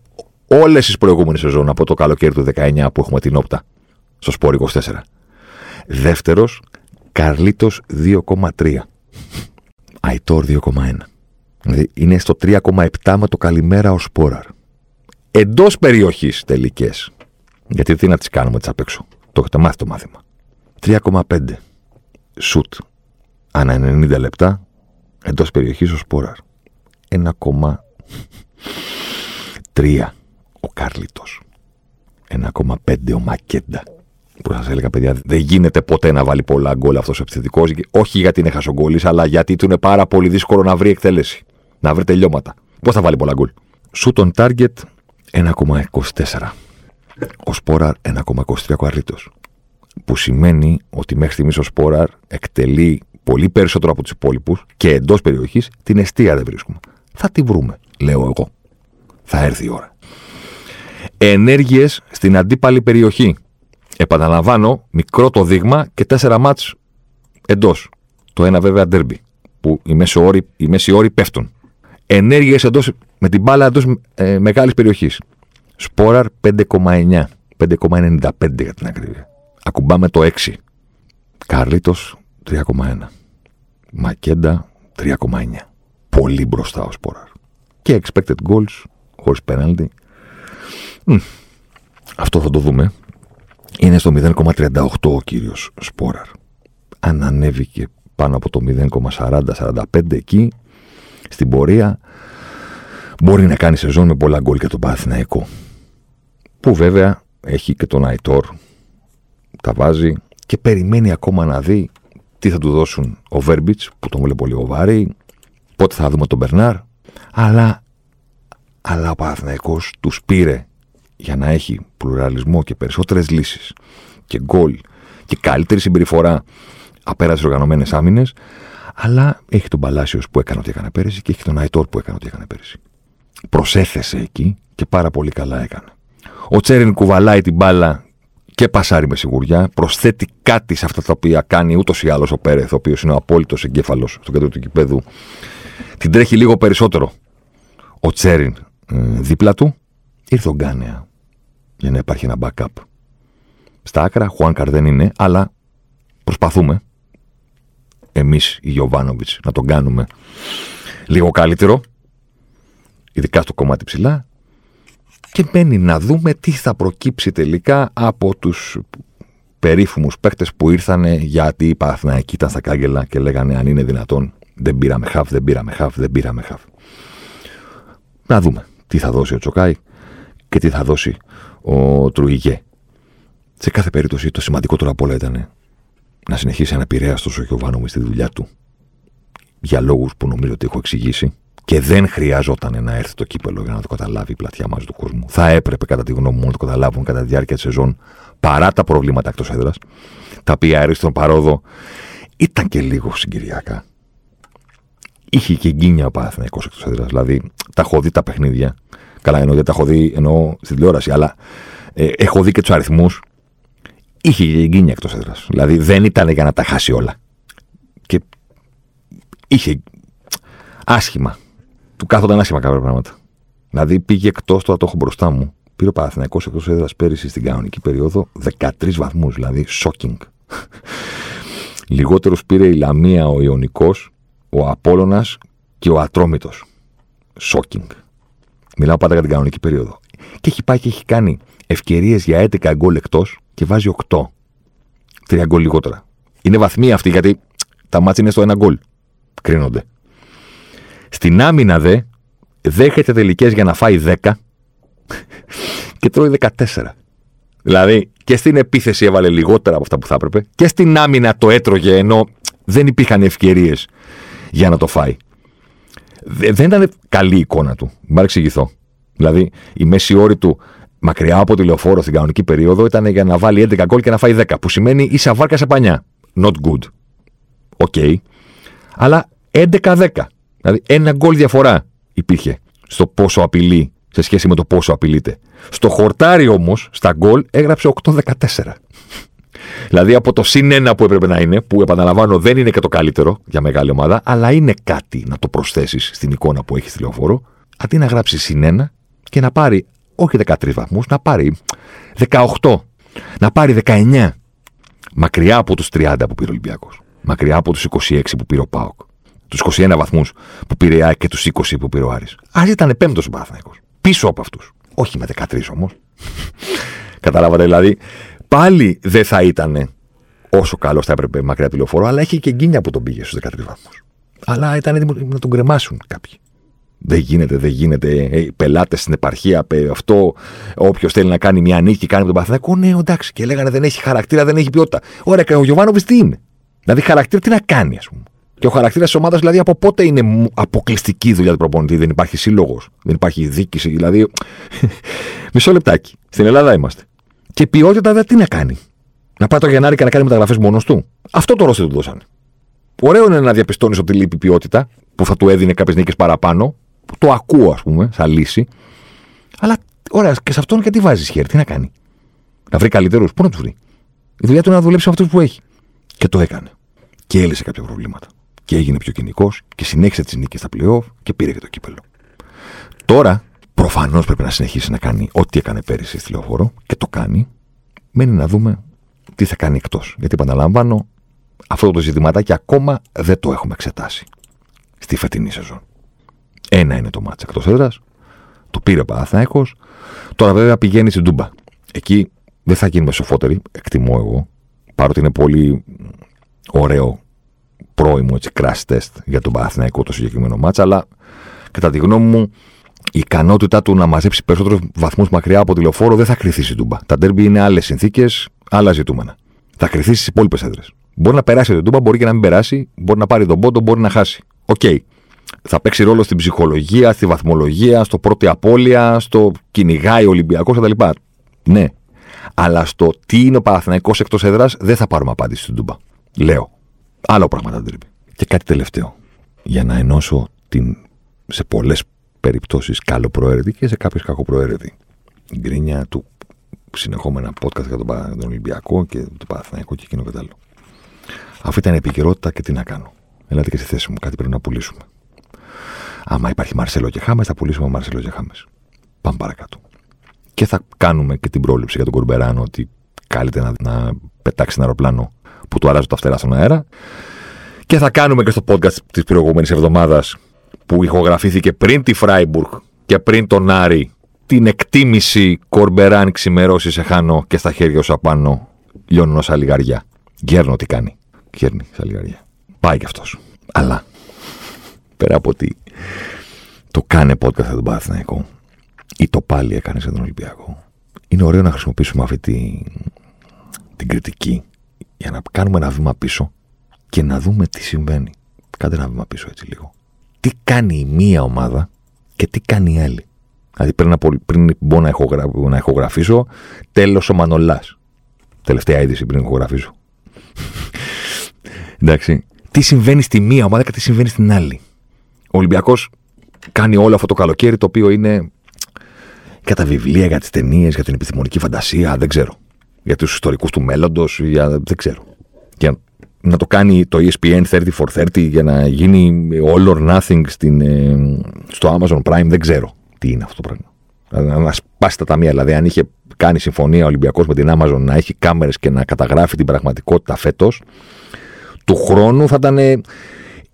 όλες τις προηγούμενες σεζόν από το καλοκαίρι του 19 που έχουμε την όπτα στο Σπόρ 24. Δεύτερος, Καρλίτος 2,3. Αϊτόρ 2,1. Δηλαδή είναι στο 3,7 με το καλημέρα ο Σπόραρ. Εντός περιοχής τελικές. Γιατί τι να τις κάνουμε τις απ' έξω. Το έχετε μάθει το μάθημα. 3,5 σουτ ανά 90 λεπτά εντός περιοχής ο Σπόραρ. 1,3 ο Κάρλιτος. 1,5 ο Μακέντα. Που σας έλεγα, παιδιά, δεν γίνεται ποτέ να βάλει πολλά γκολ αυτός ο επιθετικός. Όχι γιατί είναι χασογκόλη, αλλά γιατί του είναι πάρα πολύ δύσκολο να βρει εκτέλεση. Να βρει τελειώματα. Πώς θα βάλει πολλά γκολ; Σουτ on target 1,24. Ο Σπόραρ 1,23 ο Που σημαίνει ότι μέχρι στιγμής ο Σπόραρ εκτελεί πολύ περισσότερο από τους υπόλοιπους και εντός περιοχής την αιστεία δεν βρίσκουμε. Θα τη βρούμε, λέω εγώ. Θα έρθει η ώρα. Ενέργειες στην αντίπαλη περιοχή. Επαναλαμβάνω, μικρό το δείγμα και τέσσερα μάτς εντός. Το ένα βέβαια ντέρμπι, που οι μέση όροι, οι μέση όροι πέφτουν. Ενέργειες με την μπάλα εντός ε, μεγάλης περιοχής. Σπόραρ 5,9. 5,95 για την ακρίβεια. Ακουμπάμε το 6. Καρλίτο 3,1. Μακέντα 3,9. Πολύ μπροστά ο Σπόραρ. Και expected goals χωρίς penalty. Αυτό θα το δούμε. Είναι στο 0,38 ο κύριος Σπόραρ. Αν ανέβηκε πάνω από το 0,40-45 εκεί, στην πορεία μπορεί να κάνει σεζόν με πολλά γκολ και τον Παναθηναϊκό. Που βέβαια έχει και τον Αϊτόρ, τα βάζει και περιμένει ακόμα να δει τι θα του δώσουν ο Βέρμπιτς που τον βλέπει λίγο βάρη, πότε θα δούμε τον Μπερνάρ, αλλά, αλλά ο Παναθηναϊκός τους πήρε για να έχει πλουραλισμό και περισσότερες λύσεις και γκολ και καλύτερη συμπεριφορά απέρα στις οργανωμένες άμυνες, αλλά έχει τον Παλάσιος που έκανε ό,τι έκανε πέρυσι και έχει τον Αϊτόρ που έκανε ό,τι έκανε πέρυσι. Προσέθεσε εκεί και πάρα πολύ καλά έκανε. Ο Τσέριν κουβαλάει την μπάλα και πασάρει με σιγουριά. Προσθέτει κάτι σε αυτά τα οποία κάνει ούτως ή άλλως ο Πέρεθ, ο οποίος είναι ο απόλυτος εγκέφαλος στο κέντρο του κηπέδου. Την τρέχει λίγο περισσότερο ο Τσέριν ε, δίπλα του. Ήρθε ο Γκάνεα για να υπάρχει ένα backup. Στα άκρα, Χουάνκαρ δεν είναι, αλλά προσπαθούμε εμείς οι Γιωβάνοβιτς να τον κάνουμε λίγο καλύτερο, ειδικά στο κομμάτι ψηλά, και μένει να δούμε τι θα προκύψει τελικά από τους περίφημους παίκτες που ήρθαν γιατί η Παναθηναϊκή ήταν στα κάγκελα και λέγανε αν είναι δυνατόν δεν πήραμε χαφ, δεν πήραμε χαφ, δεν πήραμε χαφ. Να δούμε τι θα δώσει ο Τσοκάη και τι θα δώσει ο Τρουγιγέ. Σε κάθε περίπτωση το σημαντικότερο από όλα ήταν να συνεχίσει αναπηρέαστος ο Γιωβάνο στη δουλειά του. Για λόγους που νομίζω ότι έχω εξηγήσει και δεν χρειαζόταν να έρθει το κύπελο για να το καταλάβει η πλατιά μαζί του κόσμου. Θα έπρεπε, κατά τη γνώμη μου, να το καταλάβουν κατά τη διάρκεια της σεζόν παρά τα προβλήματα εκτός έδρας, τα οποία στον παρόδο ήταν και λίγο συγκυριακά. Είχε και γκίνια ο Παναθυναϊκό εκτός έδρας. Δηλαδή, τα έχω δει τα παιχνίδια. Καλά, εννοώ γιατί τα έχω δει εννοώ στην τηλεόραση, αλλά ε, έχω δει και τους αριθμούς είχε γκίνια εκτός έδρας. Δηλαδή δεν ήταν για να τα χάσει όλα. Και είχε άσχημα. Του κάθονταν άσχημα κάποια πράγματα. Δηλαδή πήγε εκτός, τώρα το έχω μπροστά μου. Πήρε ο Παναθυναϊκό εκτός έδρας πέρυσι στην κανονική περίοδο 13 βαθμούς. Δηλαδή shocking. Λιγότερος πήρε η Λαμία, ο Ιωνικός, ο Απόλωνα και ο Ατρόμητος. Shocking. Μιλάω πάντα για την κανονική περίοδο. και έχει πάει και έχει κάνει ευκαιρίες για 11 γκολ εκτός και βάζει 8. Τρία γκολ λιγότερα. Είναι βαθμοί αυτοί γιατί τα μάτια είναι στο ένα γκολ. Κρίνονται. Στην άμυνα δε δέχεται τελικές για να φάει 10 και τρώει 14. Δηλαδή και στην επίθεση έβαλε λιγότερα από αυτά που θα έπρεπε και στην άμυνα το έτρωγε ενώ δεν υπήρχαν ευκαιρίες για να το φάει. Δεν ήταν καλή η εικόνα του. Να εξηγηθώ. Δηλαδή η μέσοι όροι του μακριά από τη λεωφόρο στην κανονική περίοδο ήταν για να βάλει 11 γκολ και να φάει 10. Που σημαίνει ίσα βάρκα ίσα πανιά. Not good. Ok. Okay. Αλλά 11-10. Δηλαδή ένα γκολ διαφορά υπήρχε στο πόσο απειλεί σε σχέση με το πόσο απειλείται. Στο χορτάρι όμως, στα γκολ, έγραψε 8-14. δηλαδή από το συν 1 που έπρεπε να είναι, που επαναλαμβάνω δεν είναι και το καλύτερο για μεγάλη ομάδα, αλλά είναι κάτι να το προσθέσεις στην εικόνα που έχει στη λεωφόρο, αντί να γράψει συν 1 και να πάρει όχι 13 βαθμούς, να πάρει 18, να πάρει 19. Μακριά από τους 30 που πήρε ο Ολυμπιακός. Μακριά από τους 26 που πήρε ο Πάοκ. Τους 21 βαθμούς που πήρε η ΑΕΚ και τους 20 που πήρε ο Άρης. Α ήταν πέμπτος ο Παναθηναϊκός. Πίσω από αυτούς. Όχι με 13 όμως. Καταλάβατε δηλαδή. Πάλι δεν θα ήταν όσο καλός θα έπρεπε μακριά τη λεωφόρο, αλλά έχει και γκίνια που τον πήγε στους 13 βαθμούς. Αλλά ήταν έτοιμοι να τον κρεμάσουν κάποιοι. Δεν γίνεται, δεν γίνεται. Ε, Πελάτες στην επαρχία, αυτό. Όποιος θέλει να κάνει μια νίκη, κάνει με τον Παθηνακό. Ναι, εντάξει. Και λέγανε δεν έχει χαρακτήρα, δεν έχει ποιότητα. Ωραία, και ο Γιωβάνοβι τι είναι; Δηλαδή, χαρακτήρα τι να κάνει, ας πούμε; Και ο χαρακτήρας της ομάδας, δηλαδή, από πότε είναι αποκλειστική δουλειά του προπονητή; Δεν υπάρχει σύλλογος, δεν υπάρχει δίκηση. Δηλαδή. Μισό λεπτάκι. Στην Ελλάδα είμαστε. Και ποιότητα δεν τι να κάνει; Να πάει το Γενάρη και να κάνει μεταγραφές μόνος του; Αυτό το ρόστερ του δώσανε. Ωραίο είναι να διαπιστώνεις ότι λείπει ποιότητα, που θα του έδινε κάποιες νίκες παραπάνω, το ακούω, ας πούμε, σαν λύση. Αλλά ωραία, και σε αυτόν γιατί βάζεις χέρι, τι να κάνει; Να βρει καλύτερους, πού να τους βρει; Η δουλειά του είναι να δουλέψει με αυτούς που έχει. Και το έκανε. Και έλυσε κάποια προβλήματα. Και έγινε πιο κοινικό και συνέχισε τις νίκες στα playoff και πήρε και το κύπελο. Τώρα, προφανώς πρέπει να συνεχίσει να κάνει ό,τι έκανε πέρυσι στη λεωφόρο και το κάνει. Μένει να δούμε τι θα κάνει εκτός. Γιατί επαναλαμβάνω, αυτό το ζητηματάκι ακόμα δεν το έχουμε εξετάσει στη φετινή σεζόν. Ένα είναι το μάτσα εκτός έδρας. Το πήρε ο Παναθηναϊκός. Τώρα βέβαια πηγαίνει στην Τούμπα. Εκεί δεν θα γίνουμε σοφότεροι, εκτιμώ εγώ. Παρότι είναι πολύ ωραίο πρώιμο έτσι, crash test για τον Παναθναϊκό το συγκεκριμένο ματς, αλλά κατά τη γνώμη μου η ικανότητά του να μαζέψει περισσότερους βαθμούς μακριά από τη λεωφόρο δεν θα κριθεί στην Τούμπα. Τα ντέρμπι είναι άλλες συνθήκες, άλλα ζητούμενα. Θα κριθεί στις υπόλοιπες έδρες. Μπορεί να περάσει την Τούμπα, μπορεί και να μην περάσει, μπορεί να πάρει τον πόντο, μπορεί να χάσει. Ok. Okay θα παίξει ρόλο στην ψυχολογία, στη βαθμολογία, στο πρώτη απώλεια, στο κυνηγάει Ολυμπιακός κτλ. Ναι. Αλλά στο τι είναι ο Παναθηναϊκός εκτός έδρας δεν θα πάρουμε απάντηση στην Τούμπα. Λέω. Άλλο πράγμα θα Και κάτι τελευταίο. Για να ενώσω την, σε πολλές περιπτώσεις καλοπροαίρετη και σε κάποιες κακοπροαίρετη γκρίνια του συνεχόμενα podcast για τον, τον Ολυμπιακό και τον Παναθηναϊκό και εκείνο και άλλο. Αυτή ήταν η επικαιρότητα και τι να κάνω. Ελάτε και στη θέση μου, κάτι πρέπει να πουλήσουμε. Άμα υπάρχει Μαρσέλο και Χάμες, θα πουλήσουμε Μαρσέλο και Χάμες. Πάμε παρακάτω. Και θα κάνουμε και την πρόληψη για τον Κορμπεράνο ότι κάλυτε να, να πετάξει ένα αεροπλάνο που του αράζουν τα φτερά στον αέρα. Και θα κάνουμε και στο podcast της προηγούμενης εβδομάδας που ηχογραφήθηκε πριν τη Φράιμπουργκ και πριν τον Άρη την εκτίμηση Κορμπεράν ξημερώσει σε χάνω και στα χέρια σου απάνω λιώνω σαν λιγαριά. Γέρνω τι κάνει. Γέρνει σαν λιγαριά. Πάει κι αυτός. Αλλά πέρα από ότι το κάνε podcast για τον Παναθηναϊκό ή το πάλι έκανε για τον Ολυμπιακό. Είναι ωραίο να χρησιμοποιήσουμε αυτή τη, την κριτική για να κάνουμε ένα βήμα πίσω και να δούμε τι συμβαίνει. Κάντε ένα βήμα πίσω έτσι λίγο. Τι κάνει η μία ομάδα και τι κάνει η άλλη. Δηλαδή πριν, από, πριν μπω να, ηχογρα... να ηχογραφήσω, τέλος ο Μανολάς. Τελευταία είδηση πριν ηχογραφήσω. Εντάξει. Τι συμβαίνει στη μία ομάδα και τι συμβαίνει στην άλλη. Ο Ολυμπιακός κάνει όλο αυτό το καλοκαίρι το οποίο είναι για τα βιβλία, για τις ταινίες, για την επιστημονική φαντασία, δεν ξέρω. Για τους ιστορικούς του μέλλοντος, για... δεν ξέρω. Και να το κάνει το ESPN 30 for 30 για να γίνει all or nothing στην, ε, στο Amazon Prime, δεν ξέρω τι είναι αυτό το πράγμα. Να σπάσει τα ταμεία. Δηλαδή, αν είχε κάνει συμφωνία ο Ολυμπιακός με την Amazon να έχει κάμερες και να καταγράφει την πραγματικότητα φέτος, του χρόνου θα ήταν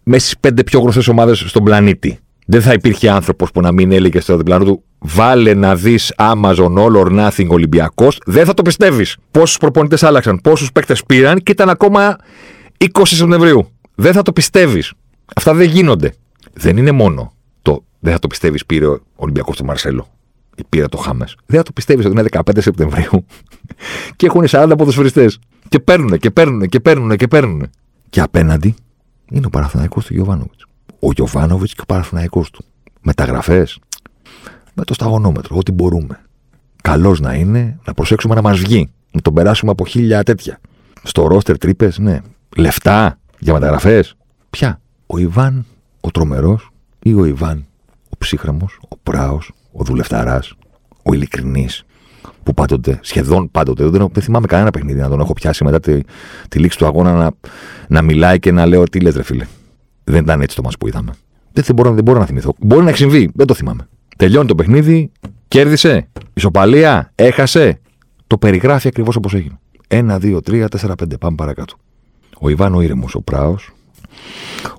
μέσα στις πέντε πιο γνωστέ ομάδες στον πλανήτη. Δεν θα υπήρχε άνθρωπος που να μην έλεγε στο διπλανό του Βάλε να δεις Amazon All or Nothing Ολυμπιακός, δεν θα το πιστεύεις. Πόσους προπονητές άλλαξαν, πόσους παίκτες πήραν και ήταν ακόμα 20 Σεπτεμβρίου. Δεν θα το πιστεύεις. Αυτά δεν γίνονται. Δεν είναι μόνο το δεν θα το πιστεύεις πήρε ο Ολυμπιακός του Μαρσέλο ή πήρε το Χάμες. Δεν θα το πιστεύεις ότι είναι 15 Σεπτεμβρίου και έχουν 40 ποδοσφαιριστές. Και παίρνουν και παίρνουν και παίρνουν και παίρνουν. Και απέναντι είναι ο Παραθυναϊκό του Γιωβάνοβιτς. Ο Γιωβάνοβιτς και ο Παραθυναϊκό του. Μεταγραφές. Με το σταγονόμετρο, ό,τι μπορούμε. Καλός να είναι, να προσέξουμε να μας βγει. Να τον περάσουμε από χίλια τέτοια. Στο ρόστερ τρύπες, ναι. Λεφτά για μεταγραφές. Ποια; Ο Ιβάν ο τρομερός ή ο Ιβάν ο ψύχρεμος, ο πράος, ο δουλευταράς, ο ειλικρινής, που πάντοτε, σχεδόν πάντοτε, δεν, δεν θυμάμαι κανένα παιχνίδι να τον έχω πιάσει μετά τη, τη λήξη του αγώνα να, να μιλάει και να λέω τι λες, ρε φίλε. Δεν ήταν έτσι το μα που είδαμε. Δεν, δεν, μπορώ, δεν μπορώ να θυμηθώ. Μπορεί να έχει συμβεί, δεν το θυμάμαι. Τελειώνει το παιχνίδι, κέρδισε, ισοπαλία, έχασε. Το περιγράφει ακριβώς όπως έγινε. 1, 2, 3, 4, 5. Πάμε παρακάτω. Ο Ιβάν ο ήρεμος, ο πράος,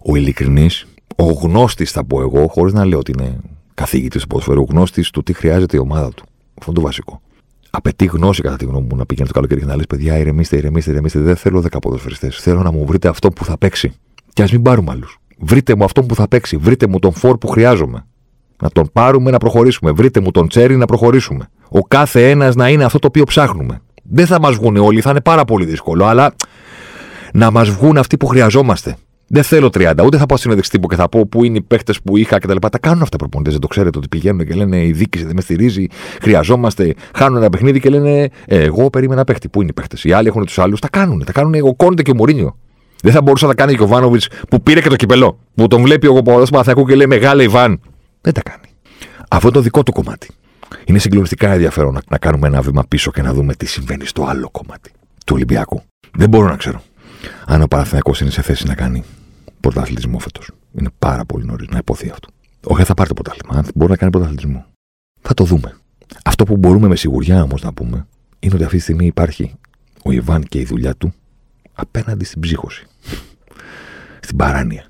ο ειλικρινής, ο γνώστης, θα πω εγώ, χωρίς να λέω ότι είναι καθηγητής του ποδοσφαίρου, γνώστης του τι χρειάζεται η ομάδα του. Αυτό είναι το βασικό. Απαιτεί γνώση, κατά τη γνώμη μου, να πηγαίνει το καλοκαίρι και να λες: Παιδιά, ηρεμήστε, ηρεμήστε, ηρεμήστε. Δεν θέλω 10 ποδοσφαιριστές. Θέλω να μου βρείτε αυτό που θα παίξει. Και ας μην πάρουμε άλλους. Βρείτε μου αυτό που θα παίξει. Βρείτε μου τον φόρ που χρειάζομαι. Να τον πάρουμε να προχωρήσουμε. Βρείτε μου τον τσέρι να προχωρήσουμε. Ο κάθε ένας να είναι αυτό το οποίο ψάχνουμε. Δεν θα μας βγουν όλοι, θα είναι πάρα πολύ δύσκολο, αλλά να μας βγουν αυτοί που χρειαζόμαστε. Δεν θέλω 30. Ούτε θα πάω στην τύπου και θα πω πού είναι οι παίχτες που είχα κτλ. Τα, τα κάνουν αυτά οι προπονητές. Δεν το ξέρετε ότι πηγαίνουν και λένε η δίκηση δεν με στηρίζει. Χρειαζόμαστε. Χάνουν ένα παιχνίδι και λένε ε, Εγώ περίμενα παίχτη. Πού είναι οι παίχτες. Οι άλλοι έχουν τους άλλους. Τα κάνουν. Τα κάνουν ο Κόντε και ο Μωρίνιο. Δεν θα μπορούσε να τα κάνει και ο Βάνοβιτς που πήρε και το κυπελό. Που τον βλέπει ο Παπαδό Μαθακού και λέει Μεγάλε Ιβάν. Δεν τα κάνει. Αυτό το δικό του κομμάτι. Είναι συγκλονιστικά ενδιαφέρον να, να κάνουμε ένα βήμα πίσω και να δούμε τι συμβαίνει στο άλλο κομμάτι του Ολυμπιακού. Δεν μπορώ να ξέρω αν ο Παναθηναϊκός είναι σε θέση να κάνει πρωταθλητισμό φέτος. Είναι πάρα πολύ νωρίς να υποθεί αυτό. Όχι, θα πάρει το πρωτάθλημα. μπορεί να κάνει πρωταθλητισμό. Θα το δούμε. Αυτό που μπορούμε με σιγουριά όμως να πούμε είναι ότι αυτή τη στιγμή υπάρχει ο Ιβάν και η δουλειά του απέναντι στην ψύχωση. στην παράνοια.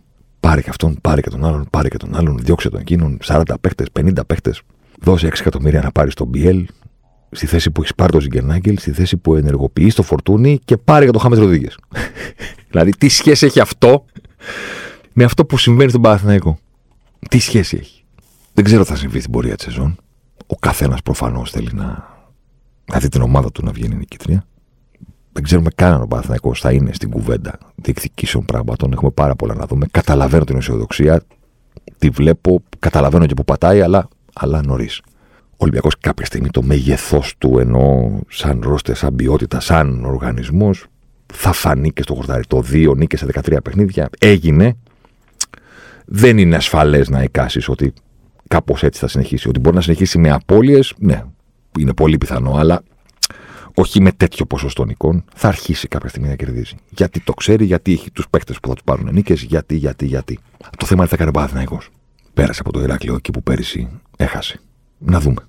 Πάρε και αυτόν, πάρε και τον άλλον, πάρε και τον άλλον, διώξε τον εκείνον, 40 παίχτες, 50 παίχτες, δώσε 6 εκατομμύρια να πάρει τον BL, στη θέση που έχεις πάρει τον Ζιγκερνάγκελ, στη θέση που ενεργοποιείς το φορτούνι και πάρε για το Χάμε Ροδίγε. δηλαδή, τι σχέση έχει αυτό με αυτό που συμβαίνει στον Παναθηναϊκό; Τι σχέση έχει; Δεν ξέρω τι θα συμβεί στην πορεία της σεζόν. Ο καθένας προφανώς θέλει να, να δει την ομάδα του να βγαίνει νικητρία. Δεν ξέρουμε καν αν ο Παναθηναϊκός θα είναι στην κουβέντα διεκδικήσεων πράγματων. Έχουμε πάρα πολλά να δούμε. Καταλαβαίνω την αισιοδοξία. Τη βλέπω, καταλαβαίνω και που πατάει, αλλά, αλλά νωρίς. Ο Ολυμπιακός κάποια στιγμή το μέγεθό του ενώ σαν ρώστε, σαν ποιότητα, σαν οργανισμός θα φανεί και στο χορτάρι. Το 2 νίκε σε 13 παιχνίδια έγινε. Δεν είναι ασφαλές να εικάσεις ότι κάπως έτσι θα συνεχίσει. Ότι μπορεί να συνεχίσει με απώλειες, ναι, είναι πολύ πιθανό, αλλά όχι με τέτοιο ποσοστό νικών. Θα αρχίσει κάποια στιγμή να κερδίζει. Γιατί το ξέρει, γιατί έχει τους παίκτες που θα του πάρουν νίκες, γιατί, γιατί, γιατί. Το θέμα είναι θα κάνει ο Παναθηναϊκός. Πέρασε από το Ηράκλειο εκεί που πέρυσι έχασε. Να δούμε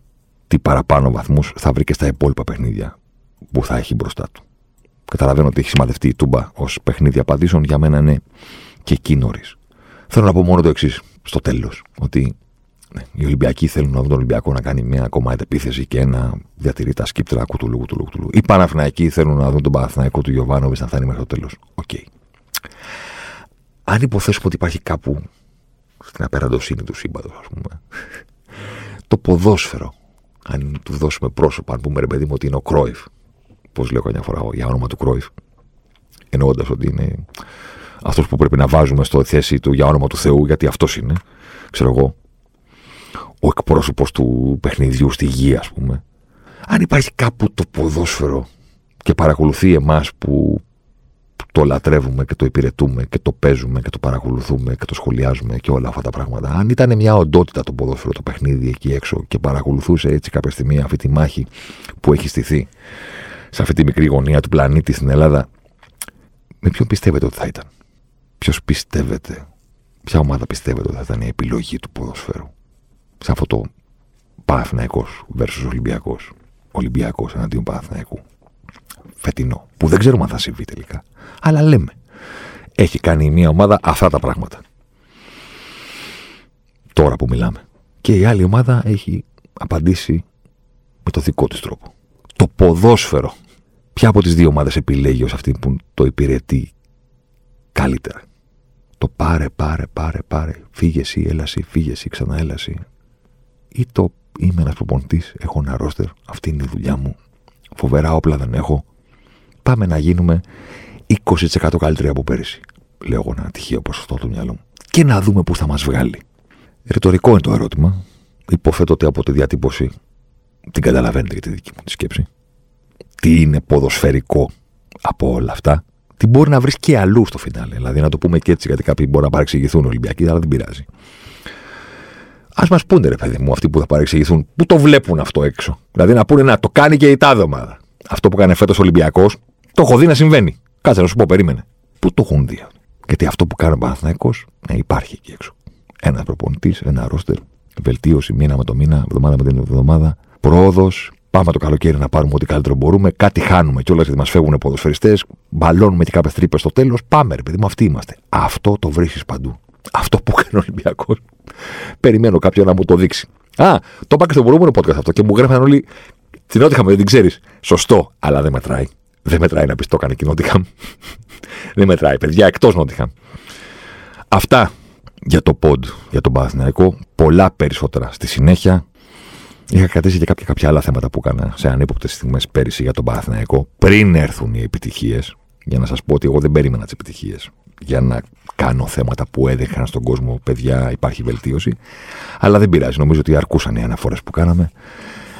τι παραπάνω βαθμούς θα βρει και στα υπόλοιπα παιχνίδια που θα έχει μπροστά του. Καταλαβαίνω ότι έχει σημαδευτεί η Τούμπα ως παιχνίδι απαντήσεων. Για μένα είναι και εκεί νωρίς. Θέλω να πω μόνο το εξής στο τέλος. Ότι ναι, οι Ολυμπιακοί θέλουν να δουν τον Ολυμπιακό να κάνει μια ακόμα επίθεση και να διατηρεί τα σκήπτρα κουτουλού, κουτουλού, κουτουλού. Οι Παναθηναϊκοί θέλουν να δουν τον Παναθηναϊκό του Γιοβάνοβιτς να φτάνει μέχρι το τέλος. Ok. Okay. Αν υποθέσουμε ότι υπάρχει κάπου στην απεραντοσύνη του σύμπαντος, ας πούμε, το ποδόσφαιρο, αν του δώσουμε πρόσωπο, αν πούμε ρε παιδί μου ότι είναι ο Κρόιφ, πώς λέω καμιά φορά, για όνομα του Κρόιφ. Εννοώντας ότι είναι αυτός που πρέπει να βάζουμε στο θέση του για όνομα του Θεού, γιατί αυτός είναι, ξέρω εγώ, ο εκπρόσωπος του παιχνιδιού στη γη, ας πούμε. Αν υπάρχει κάπου το ποδόσφαιρο και παρακολουθεί εμάς που το λατρεύουμε και το υπηρετούμε και το παίζουμε και το παρακολουθούμε και το σχολιάζουμε και όλα αυτά τα πράγματα. Αν ήταν μια οντότητα το ποδόσφαιρο, το παιχνίδι εκεί έξω και παρακολουθούσε έτσι κάποια στιγμή αυτή τη μάχη που έχει στηθεί σε αυτή τη μικρή γωνία του πλανήτη στην Ελλάδα, με ποιον πιστεύετε ότι θα ήταν; Ποιος πιστεύετε, ποια ομάδα πιστεύετε ότι θα ήταν η επιλογή του ποδοσφαίρου. Σε αυτό το Παναθυναϊκό versus Ολυμπιακός. Ολυμπιακός εναντίον Παναθηναϊκού. Φετινό. Που δεν ξέρουμε αν θα συμβεί τελικά. Αλλά λέμε. Έχει κάνει μια ομάδα αυτά τα πράγματα. Τώρα που μιλάμε. Και η άλλη ομάδα έχει απαντήσει με το δικό της τρόπο. Το ποδόσφαιρο. Ποια από τις δύο ομάδες επιλέγει ως αυτή που το υπηρετεί καλύτερα; Το πάρε, πάρε, πάρε, πάρε. Φύγε εσύ, έλα εσύ, φύγε εσύ, ξανά έλα εσύ. Ή το είμαι ένα προπονητής, έχω ένα ρόστερ, αυτή είναι η δουλειά μου. Φοβερά όπλα δεν έχω. Πάμε να γίνουμε 20% καλύτεροι από πέρυσι. Λέω εγώ ένα τυχαίο ποσοστό του μυαλό μου. Και να δούμε πού θα μας βγάλει. Ρητορικό είναι το ερώτημα. Υποθέτω ότι από τη διατύπωση την καταλαβαίνετε για τη δική μου τη σκέψη. Τι είναι ποδοσφαιρικό από όλα αυτά. Τι μπορεί να βρεις και αλλού στο φινάλε. Δηλαδή να το πούμε και έτσι, γιατί κάποιοι μπορεί να παρεξηγηθούν Ολυμπιακοί, αλλά δεν πειράζει. Α μας πούνε, ρε παιδί μου, αυτοί που θα παρεξηγηθούν, που το βλέπουν αυτό έξω. Δηλαδή να πούνε να το κάνει και η τάδε ομάδα. Αυτό που κάνει φέτος Ολυμπιακός, το έχω δει να συμβαίνει. Κάτσε να σου πω, περίμενε. Πού το έχουν δει Γιατί αυτό που κάνει ο Παναθυναϊκό ναι, υπάρχει εκεί έξω. Ένας προπονητής, ένα ρόστερ, βελτίωση μήνα με το μήνα, εβδομάδα με την εβδομάδα, πρόοδος. Πάμε το καλοκαίρι να πάρουμε ό,τι καλύτερο μπορούμε. Κάτι χάνουμε κιόλας γιατί μας φεύγουν ποδοσφαιριστές. Μπαλώνουμε και κάποιες τρύπες στο τέλος. Πάμε, ρε παιδί μου, αυτοί είμαστε. Αυτό το βρίσκεις παντού. Αυτό που κάνει ο Ολυμπιακός. Περιμένω κάποιον να μου το δείξει. Α, το είπα και στο προηγούμενο podcast αυτό και μου γράφαν όλοι. Την Νότιχαμ δεν την ξέρεις. Σωστό, αλλά δεν μετράει. Δεν μετράει να πεις το έκανε και η Νότιχαμ. δεν μετράει, παιδιά, εκτός Νότιχαμ. Αυτά για το pod, για τον Παναθηναϊκό. Πολλά περισσότερα στη συνέχεια. Είχα κρατήσει και κάποια, κάποια άλλα θέματα που έκανα σε ανύποπτες στιγμές πέρυσι για τον Παναθηναϊκό πριν έρθουν οι επιτυχίες. Για να σας πω ότι εγώ δεν περίμενα τις επιτυχίες για να κάνω θέματα που έδειχναν στον κόσμο, παιδιά, υπάρχει βελτίωση. Αλλά δεν πειράζει. Νομίζω ότι αρκούσαν οι αναφορές που κάναμε.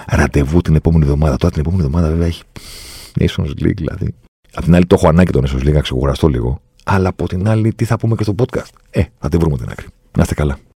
Ραντεβού την επόμενη εβδομάδα. Τώρα την επόμενη εβδομάδα βέβαια έχει Nations League δηλαδή. Απ' την άλλη το έχω ανάγκη τον Nations League να ξεκουραστώ λίγο. Αλλά από την άλλη τι θα πούμε και στο podcast. Ε, θα τη βρούμε την άκρη. Να είστε καλά.